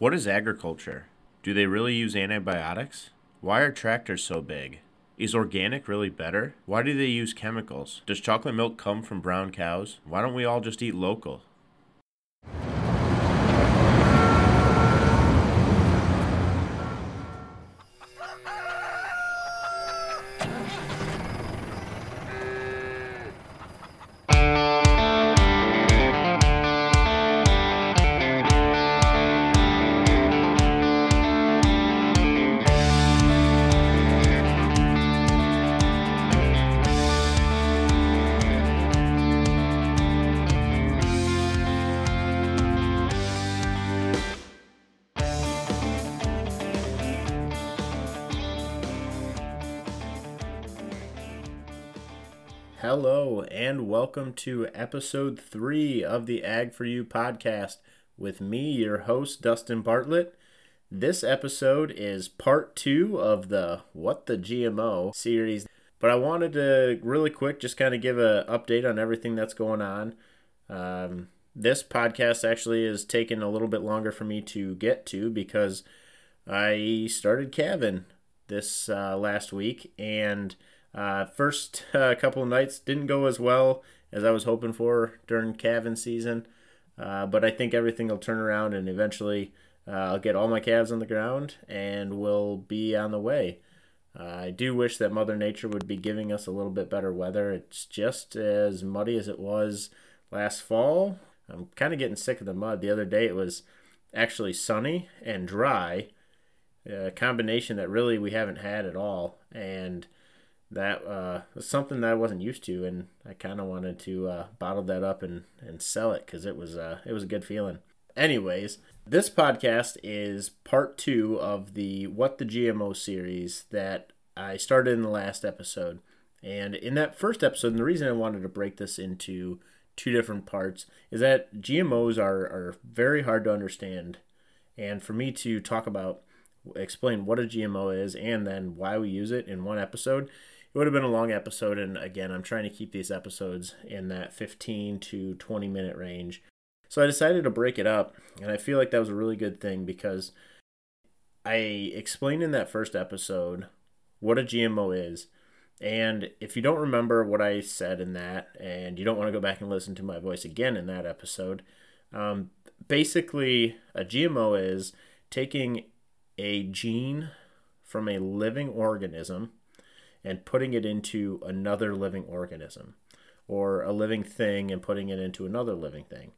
What is agriculture? Do they really use antibiotics? Why are tractors so big? Is organic really better? Why do they use chemicals? Does chocolate milk come from brown cows? Why don't we all just eat local? Hello, and welcome to episode three of the Ag for You podcast with me, your host, Dustin Bartlett. This episode is part two of the What the GMO series, but I wanted to really quick just kind of give an update on everything that's going on. Um, this podcast actually is taking a little bit longer for me to get to because I started calving this uh, last week and uh, first uh, couple of nights didn't go as well as I was hoping for during calving season, uh, but I think everything will turn around and eventually uh, I'll get all my calves on the ground and we'll be on the way. Uh, I do wish that Mother Nature would be giving us a little bit better weather. It's just as muddy as it was last fall. I'm kind of getting sick of the mud. The other day it was actually sunny and dry, a combination that really we haven't had at all. And that uh, was something that I wasn't used to, and I kind of wanted to uh, bottle that up and, and sell it because it was uh, it was a good feeling. Anyways, this podcast is part two of the What the GMO series that I started in the last episode. And in that first episode, and the reason I wanted to break this into two different parts is that GMOs are, are very hard to understand. And for me to talk about, explain what a GMO is, and then why we use it in one episode, it would have been a long episode and again i'm trying to keep these episodes in that 15 to 20 minute range. So i decided to break it up and i feel like that was a really good thing because i explained in that first episode what a gmo is. And if you don't remember what i said in that and you don't want to go back and listen to my voice again in that episode um, basically a gmo is taking a gene from a living organism and putting it into another living organism or a living thing and putting it into another living thing.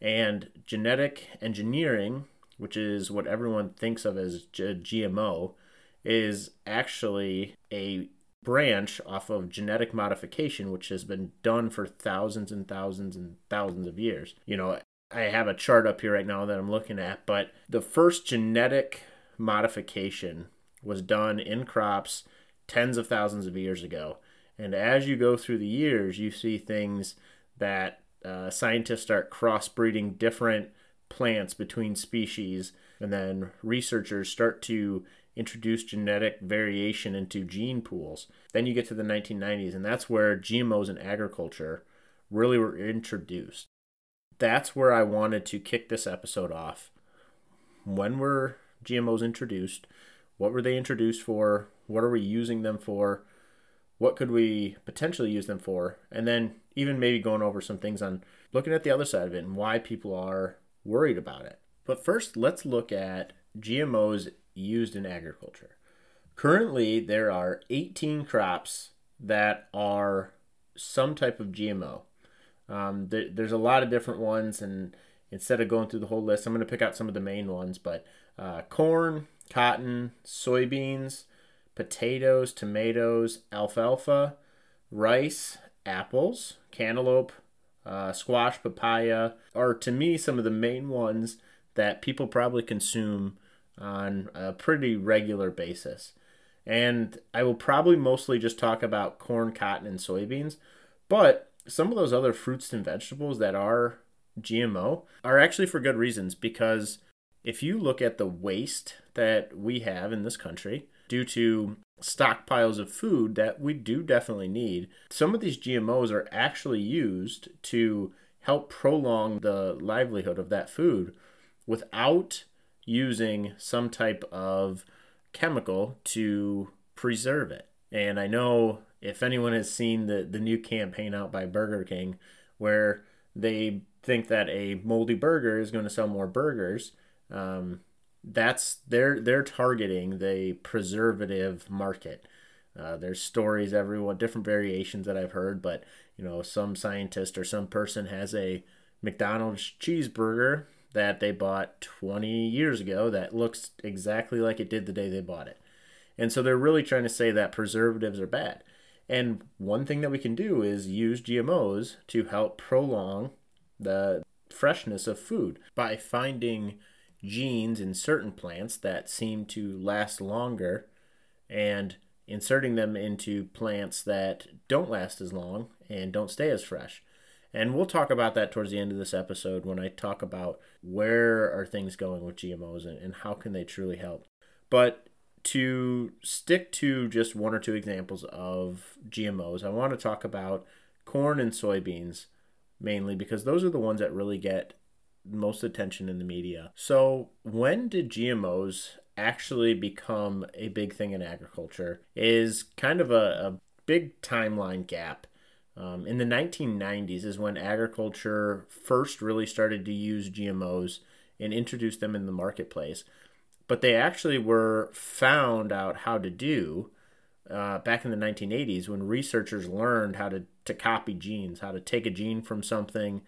And genetic engineering, which is what everyone thinks of as G- GMO, is actually a branch off of genetic modification, which has been done for thousands and thousands and thousands of years. You know, I have a chart up here right now that I'm looking at, but the first genetic modification was done in crops tens of thousands of years ago. And as you go through the years, you see things that uh, scientists start crossbreeding different plants between species, and then researchers start to introduce genetic variation into gene pools. Then you get to the 1990s, and that's where GMOs in agriculture really were introduced. That's where I wanted to kick this episode off. When were GMOs introduced? What were they introduced for? What are we using them for? What could we potentially use them for? And then even maybe going over some things on looking at the other side of it and why people are worried about it. But first, let's look at GMOs used in agriculture. Currently, there are 18 crops that are some type of GMO. Um, there, there's a lot of different ones, and instead of going through the whole list, I'm going to pick out some of the main ones. But uh, corn, cotton, soybeans, potatoes, tomatoes, alfalfa, rice, apples, cantaloupe, uh, squash, papaya are to me some of the main ones that people probably consume on a pretty regular basis. And I will probably mostly just talk about corn, cotton, and soybeans. But some of those other fruits and vegetables that are GMO are actually for good reasons because if you look at the waste that we have in this country, due to stockpiles of food that we do definitely need. Some of these GMOs are actually used to help prolong the livelihood of that food without using some type of chemical to preserve it. And I know if anyone has seen the, the new campaign out by Burger King where they think that a moldy burger is going to sell more burgers, um, that's they're they're targeting the preservative market. Uh, there's stories, everyone different variations that I've heard, but you know, some scientist or some person has a McDonald's cheeseburger that they bought 20 years ago that looks exactly like it did the day they bought it. And so they're really trying to say that preservatives are bad. And one thing that we can do is use GMOs to help prolong the freshness of food by finding genes in certain plants that seem to last longer and inserting them into plants that don't last as long and don't stay as fresh. And we'll talk about that towards the end of this episode when I talk about where are things going with GMOs and, and how can they truly help. But to stick to just one or two examples of GMOs, I want to talk about corn and soybeans mainly because those are the ones that really get most attention in the media. So, when did GMOs actually become a big thing in agriculture? Is kind of a, a big timeline gap. Um, in the 1990s is when agriculture first really started to use GMOs and introduce them in the marketplace. But they actually were found out how to do uh, back in the 1980s when researchers learned how to, to copy genes, how to take a gene from something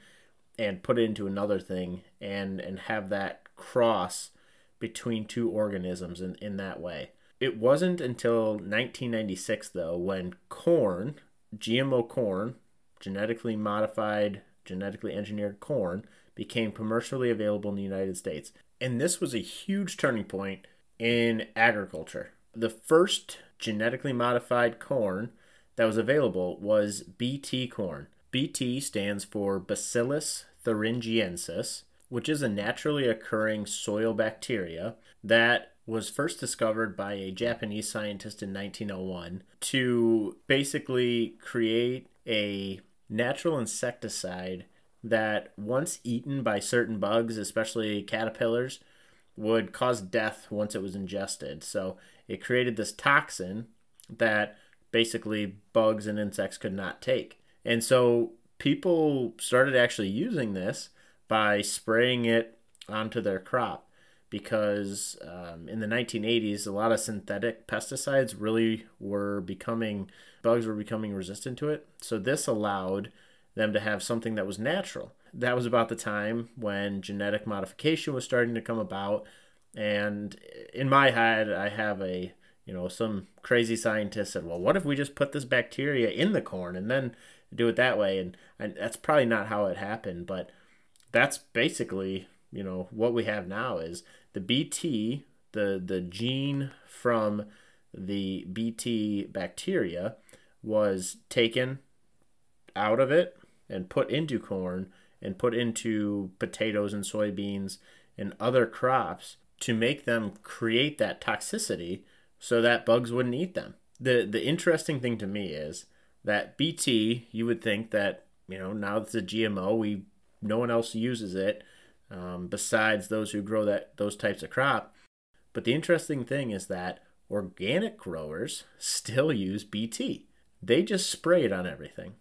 and put it into another thing and, and have that cross between two organisms in, in that way. It wasn't until 1996, though, when corn, GMO corn, genetically modified, genetically engineered corn, became commercially available in the United States. And this was a huge turning point in agriculture. The first genetically modified corn that was available was BT corn. BT stands for Bacillus thuringiensis, which is a naturally occurring soil bacteria that was first discovered by a Japanese scientist in 1901 to basically create a natural insecticide that, once eaten by certain bugs, especially caterpillars, would cause death once it was ingested. So it created this toxin that basically bugs and insects could not take. And so people started actually using this by spraying it onto their crop because um, in the 1980s a lot of synthetic pesticides really were becoming bugs were becoming resistant to it. So this allowed them to have something that was natural. That was about the time when genetic modification was starting to come about. And in my head, I have a, you know, some crazy scientist said, well, what if we just put this bacteria in the corn and then do it that way? And, and that's probably not how it happened, but that's basically, you know, what we have now is the BT, the, the gene from the BT bacteria was taken out of it and put into corn and put into potatoes and soybeans and other crops to make them create that toxicity so that bugs wouldn't eat them. The the interesting thing to me is that BT, you would think that, you know, now it's a GMO, we no one else uses it um, besides those who grow that those types of crop. But the interesting thing is that organic growers still use BT. They just spray it on everything.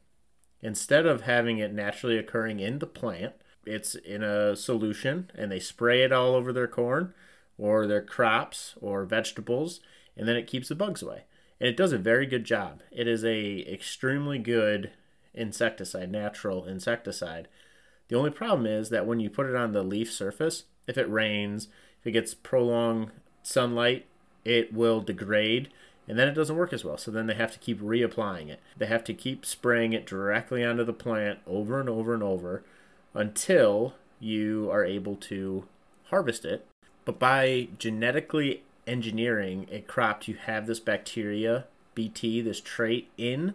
Instead of having it naturally occurring in the plant, it's in a solution and they spray it all over their corn or their crops or vegetables, and then it keeps the bugs away. And it does a very good job. It is a extremely good insecticide, natural insecticide. The only problem is that when you put it on the leaf surface, if it rains, if it gets prolonged sunlight, it will degrade and then it doesn't work as well. So then they have to keep reapplying it. They have to keep spraying it directly onto the plant over and over and over until you are able to harvest it but by genetically engineering a crop to have this bacteria, BT, this trait in,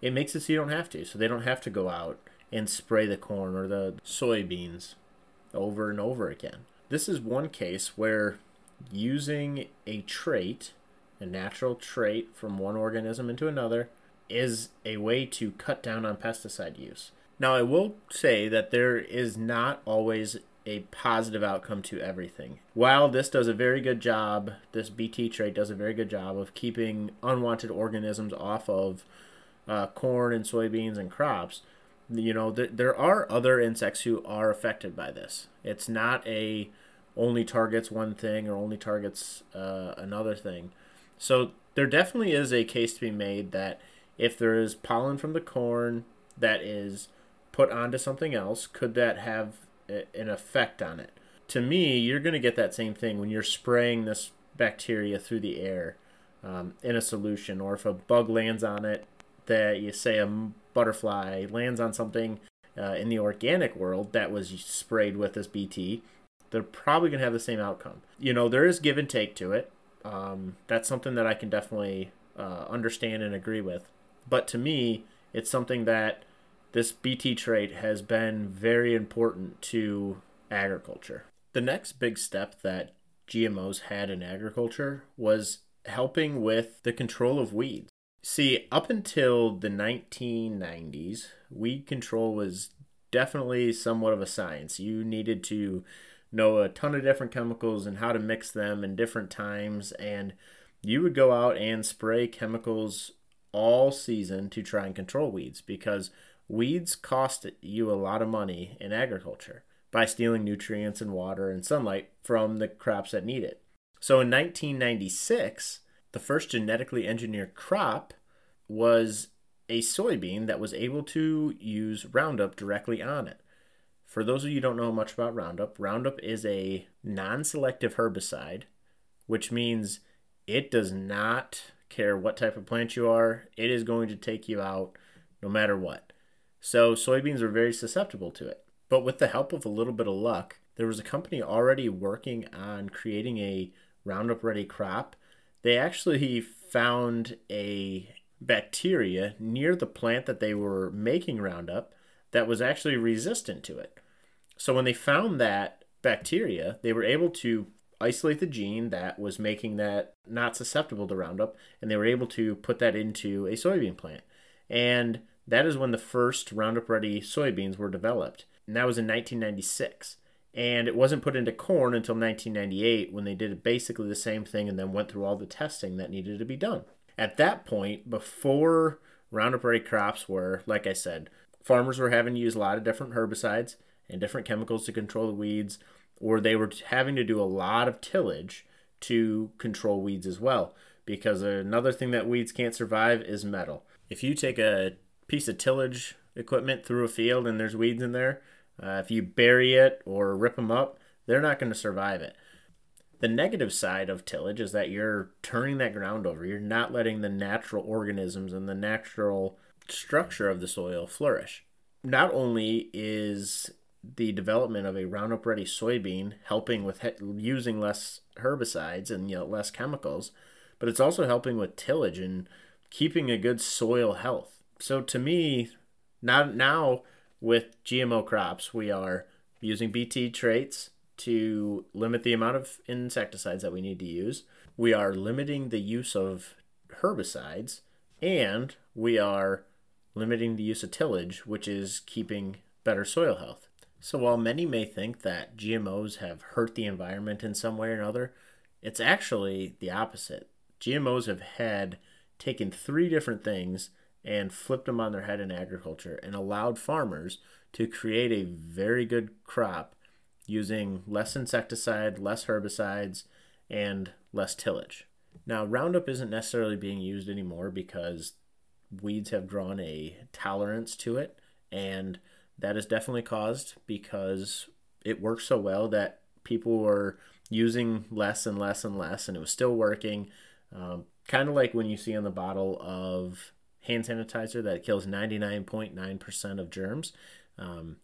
it makes it so you don't have to. So they don't have to go out and spray the corn or the soybeans over and over again. This is one case where using a trait, a natural trait from one organism into another, is a way to cut down on pesticide use. Now, I will say that there is not always a positive outcome to everything. While this does a very good job, this BT trait does a very good job of keeping unwanted organisms off of uh, corn and soybeans and crops. You know, th- there are other insects who are affected by this. It's not a only targets one thing or only targets uh, another thing. So there definitely is a case to be made that if there is pollen from the corn that is put onto something else, could that have an effect on it? To me, you're going to get that same thing when you're spraying this bacteria through the air um, in a solution, or if a bug lands on it, that you say a butterfly lands on something uh, in the organic world that was sprayed with this BT, they're probably going to have the same outcome. You know, there is give and take to it. Um, that's something that I can definitely uh, understand and agree with. But to me, it's something that this BT trait has been very important to agriculture. The next big step that GMOs had in agriculture was helping with the control of weeds. See, up until the 1990s, weed control was definitely somewhat of a science. You needed to know a ton of different chemicals and how to mix them in different times, and you would go out and spray chemicals all season to try and control weeds because weeds cost you a lot of money in agriculture by stealing nutrients and water and sunlight from the crops that need it. So in 1996, the first genetically engineered crop was a soybean that was able to use Roundup directly on it. For those of you who don't know much about Roundup, Roundup is a non selective herbicide, which means it does not care what type of plant you are, it is going to take you out no matter what. So soybeans are very susceptible to it. But with the help of a little bit of luck, there was a company already working on creating a Roundup ready crop. They actually found a bacteria near the plant that they were making Roundup that was actually resistant to it. So when they found that bacteria, they were able to isolate the gene that was making that not susceptible to Roundup, and they were able to put that into a soybean plant. And that is when the first Roundup Ready soybeans were developed. And that was in 1996. And it wasn't put into corn until 1998 when they did basically the same thing and then went through all the testing that needed to be done. At that point, before Roundup Ready crops were, like I said, farmers were having to use a lot of different herbicides and different chemicals to control the weeds, or they were having to do a lot of tillage to control weeds as well. Because another thing that weeds can't survive is metal. If you take a piece of tillage equipment through a field and there's weeds in there, uh, if you bury it or rip them up, they're not going to survive it. The negative side of tillage is that you're turning that ground over. You're not letting the natural organisms and the natural structure of the soil flourish. Not only is the development of a Roundup Ready soybean helping with he- using less herbicides and you know less chemicals, but it's also helping with tillage and keeping a good soil health so to me, now now with GMO crops, we are using BT traits to limit the amount of insecticides that we need to use. We are limiting the use of herbicides, and we are limiting the use of tillage, which is keeping better soil health. So while many may think that GMOs have hurt the environment in some way or another, it's actually the opposite. GMOs have had taken three different things and flipped them on their head in agriculture and allowed farmers to create a very good crop using less insecticide, less herbicides, and less tillage. Now, Roundup isn't necessarily being used anymore because weeds have drawn a tolerance to it, and that is definitely caused because it works so well that people were using less and less and less, and it was still working. Um, kind of like when you see on the bottle of hand sanitizer that kills 99.9% of germs. Um,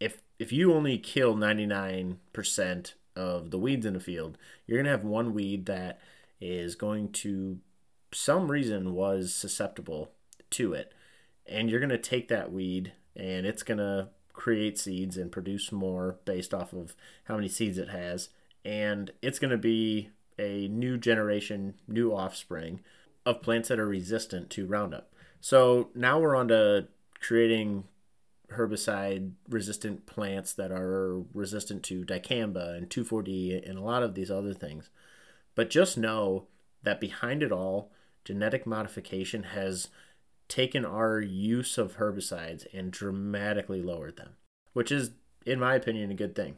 if if you only kill 99% of the weeds in the field, you're going to have one weed that is going to some reason was susceptible to it. And you're going to take that weed and it's going to create seeds and produce more based off of how many seeds it has. And it's going to be a new generation, new offspring of plants that are resistant to Roundup. So now we're on to creating herbicide resistant plants that are resistant to dicamba and 2,4-D and a lot of these other things. But just know that behind it all, genetic modification has taken our use of herbicides and dramatically lowered them, which is, in my opinion, a good thing.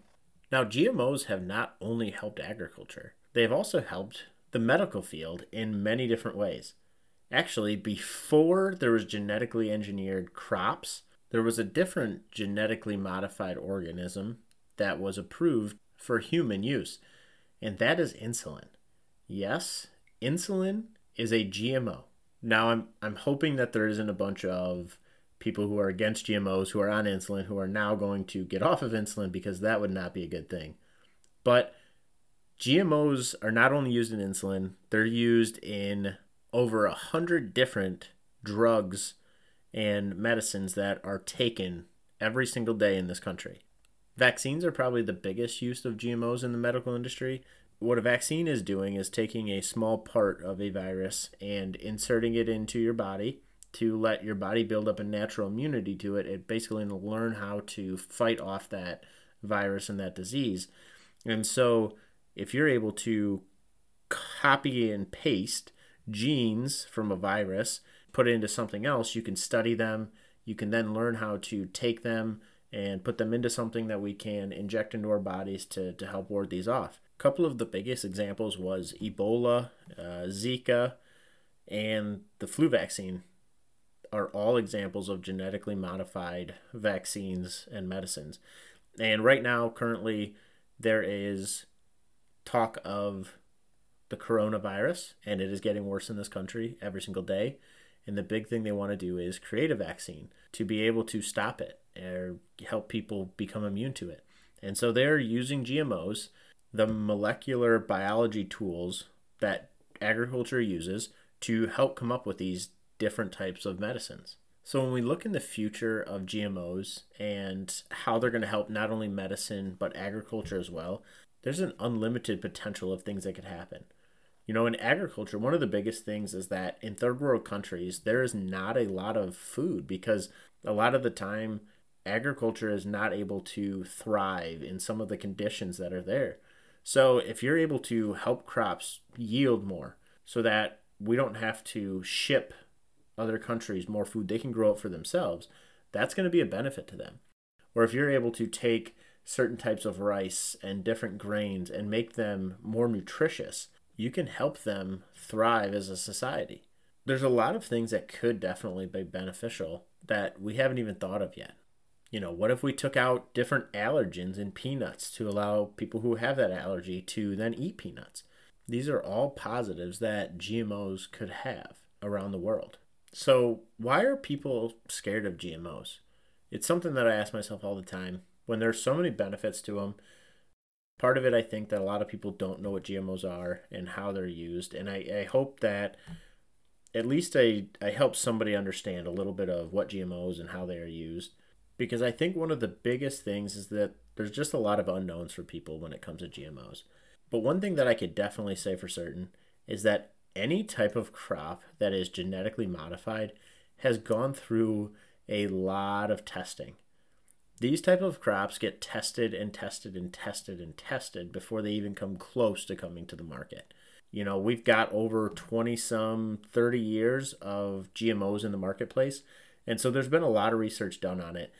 Now, GMOs have not only helped agriculture, they have also helped the medical field in many different ways. Actually, before there was genetically engineered crops, there was a different genetically modified organism that was approved for human use, and that is insulin. Yes, insulin is a GMO. Now I'm I'm hoping that there isn't a bunch of people who are against GMOs who are on insulin who are now going to get off of insulin because that would not be a good thing. But GMOs are not only used in insulin, they're used in over a hundred different drugs and medicines that are taken every single day in this country. Vaccines are probably the biggest use of GMOs in the medical industry. What a vaccine is doing is taking a small part of a virus and inserting it into your body to let your body build up a natural immunity to it. It basically learn how to fight off that virus and that disease. And so, if you're able to copy and paste genes from a virus, put it into something else, you can study them. You can then learn how to take them and put them into something that we can inject into our bodies to, to help ward these off. A couple of the biggest examples was Ebola, uh, Zika, and the flu vaccine are all examples of genetically modified vaccines and medicines. And right now, currently, there is talk of the coronavirus, and it is getting worse in this country every single day. And the big thing they want to do is create a vaccine to be able to stop it or help people become immune to it. And so they're using GMOs, the molecular biology tools that agriculture uses to help come up with these different types of medicines. So when we look in the future of GMOs and how they're going to help not only medicine but agriculture as well, there's an unlimited potential of things that could happen. You know, in agriculture, one of the biggest things is that in third world countries, there is not a lot of food because a lot of the time, agriculture is not able to thrive in some of the conditions that are there. So, if you're able to help crops yield more so that we don't have to ship other countries more food, they can grow it for themselves, that's going to be a benefit to them. Or if you're able to take certain types of rice and different grains and make them more nutritious, you can help them thrive as a society. There's a lot of things that could definitely be beneficial that we haven't even thought of yet. You know, what if we took out different allergens in peanuts to allow people who have that allergy to then eat peanuts? These are all positives that GMOs could have around the world. So, why are people scared of GMOs? It's something that I ask myself all the time. When there's so many benefits to them, part of it I think that a lot of people don't know what GMOs are and how they're used, and I, I hope that at least I, I help somebody understand a little bit of what GMOs and how they are used. Because I think one of the biggest things is that there's just a lot of unknowns for people when it comes to GMOs. But one thing that I could definitely say for certain is that any type of crop that is genetically modified has gone through a lot of testing these type of crops get tested and tested and tested and tested before they even come close to coming to the market. You know, we've got over 20 some 30 years of GMOs in the marketplace, and so there's been a lot of research done on it.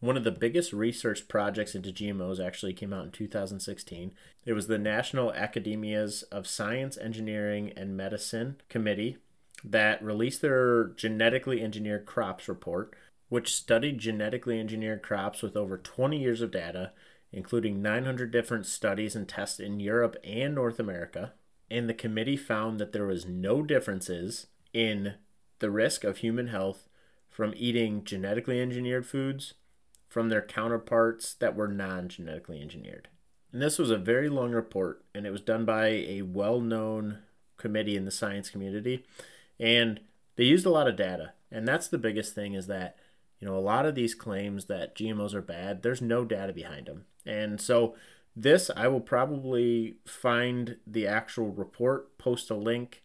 One of the biggest research projects into GMOs actually came out in 2016. It was the National Academies of Science, Engineering, and Medicine Committee that released their genetically engineered crops report which studied genetically engineered crops with over 20 years of data, including 900 different studies and tests in Europe and North America. And the committee found that there was no differences in the risk of human health from eating genetically engineered foods from their counterparts that were non genetically engineered. And this was a very long report, and it was done by a well known committee in the science community. And they used a lot of data. And that's the biggest thing is that you know, a lot of these claims that GMOs are bad, there's no data behind them. And so this, I will probably find the actual report, post a link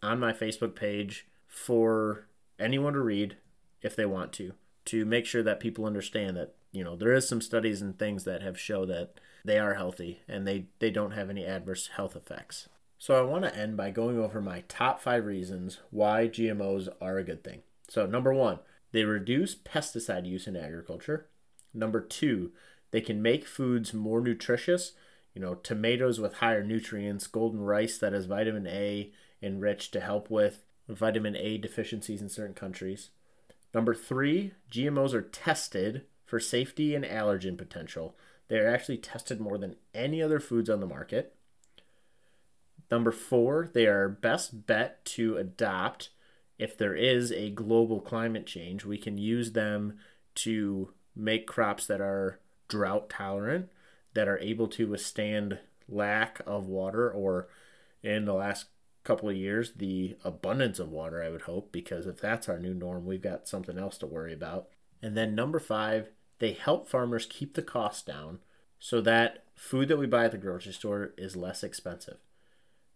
on my Facebook page for anyone to read if they want to. to make sure that people understand that you know there is some studies and things that have show that they are healthy and they they don't have any adverse health effects. So I want to end by going over my top 5 reasons why GMOs are a good thing. So number 1, they reduce pesticide use in agriculture. Number 2, they can make foods more nutritious. You know, tomatoes with higher nutrients, golden rice that has vitamin A enriched to help with vitamin A deficiencies in certain countries. Number three, GMOs are tested for safety and allergen potential. They are actually tested more than any other foods on the market. Number four, they are best bet to adopt if there is a global climate change. We can use them to make crops that are drought tolerant, that are able to withstand lack of water, or in the last couple of years, the abundance of water, I would hope, because if that's our new norm, we've got something else to worry about. And then number five, they help farmers keep the costs down so that food that we buy at the grocery store is less expensive.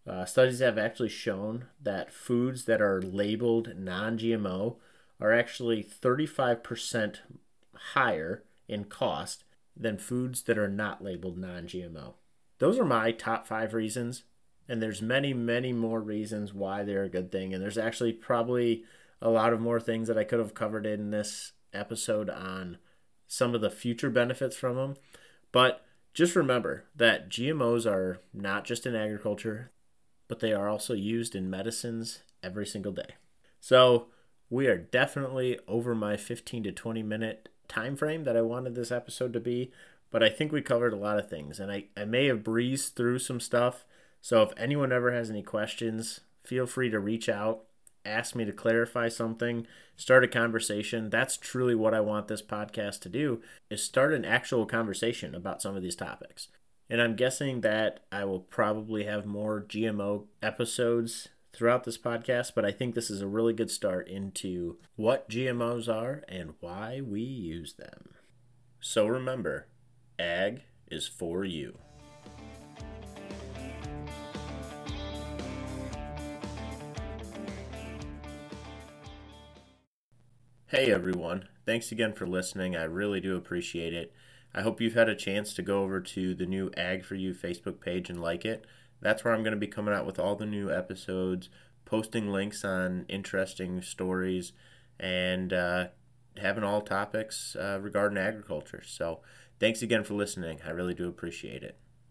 Uh, studies have actually shown that foods that are labeled non GMO are actually 35% higher in cost than foods that are not labeled non GMO. Those are my top five reasons and there's many many more reasons why they're a good thing and there's actually probably a lot of more things that i could have covered in this episode on some of the future benefits from them but just remember that gmos are not just in agriculture but they are also used in medicines every single day so we are definitely over my 15 to 20 minute time frame that i wanted this episode to be but i think we covered a lot of things and i, I may have breezed through some stuff so if anyone ever has any questions, feel free to reach out, ask me to clarify something, start a conversation. That's truly what I want this podcast to do is start an actual conversation about some of these topics. And I'm guessing that I will probably have more GMO episodes throughout this podcast, but I think this is a really good start into what GMOs are and why we use them. So remember, ag is for you. Hey everyone, thanks again for listening. I really do appreciate it. I hope you've had a chance to go over to the new Ag for You Facebook page and like it. That's where I'm going to be coming out with all the new episodes, posting links on interesting stories, and uh, having all topics uh, regarding agriculture. So, thanks again for listening. I really do appreciate it.